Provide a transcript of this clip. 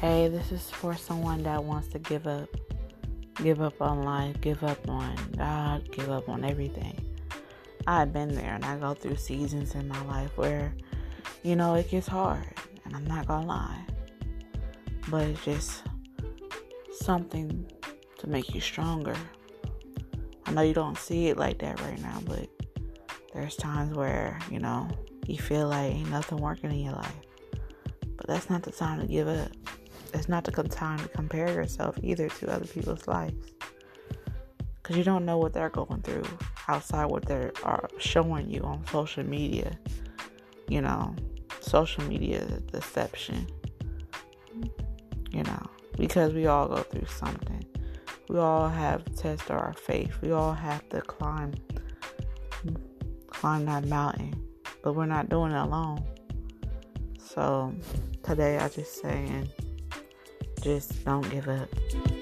Hey, this is for someone that wants to give up. Give up on life, give up on God, give up on everything. I've been there and I go through seasons in my life where, you know, it gets hard. And I'm not gonna lie. But it's just something to make you stronger. I know you don't see it like that right now, but there's times where, you know, you feel like ain't nothing working in your life. But that's not the time to give up. It's not the time to compare yourself either to other people's lives. Because you don't know what they're going through outside what they are showing you on social media. You know, social media deception. You know, because we all go through something. We all have to test our faith. We all have to climb climb that mountain. But we're not doing it alone. So today I just saying just don't give up.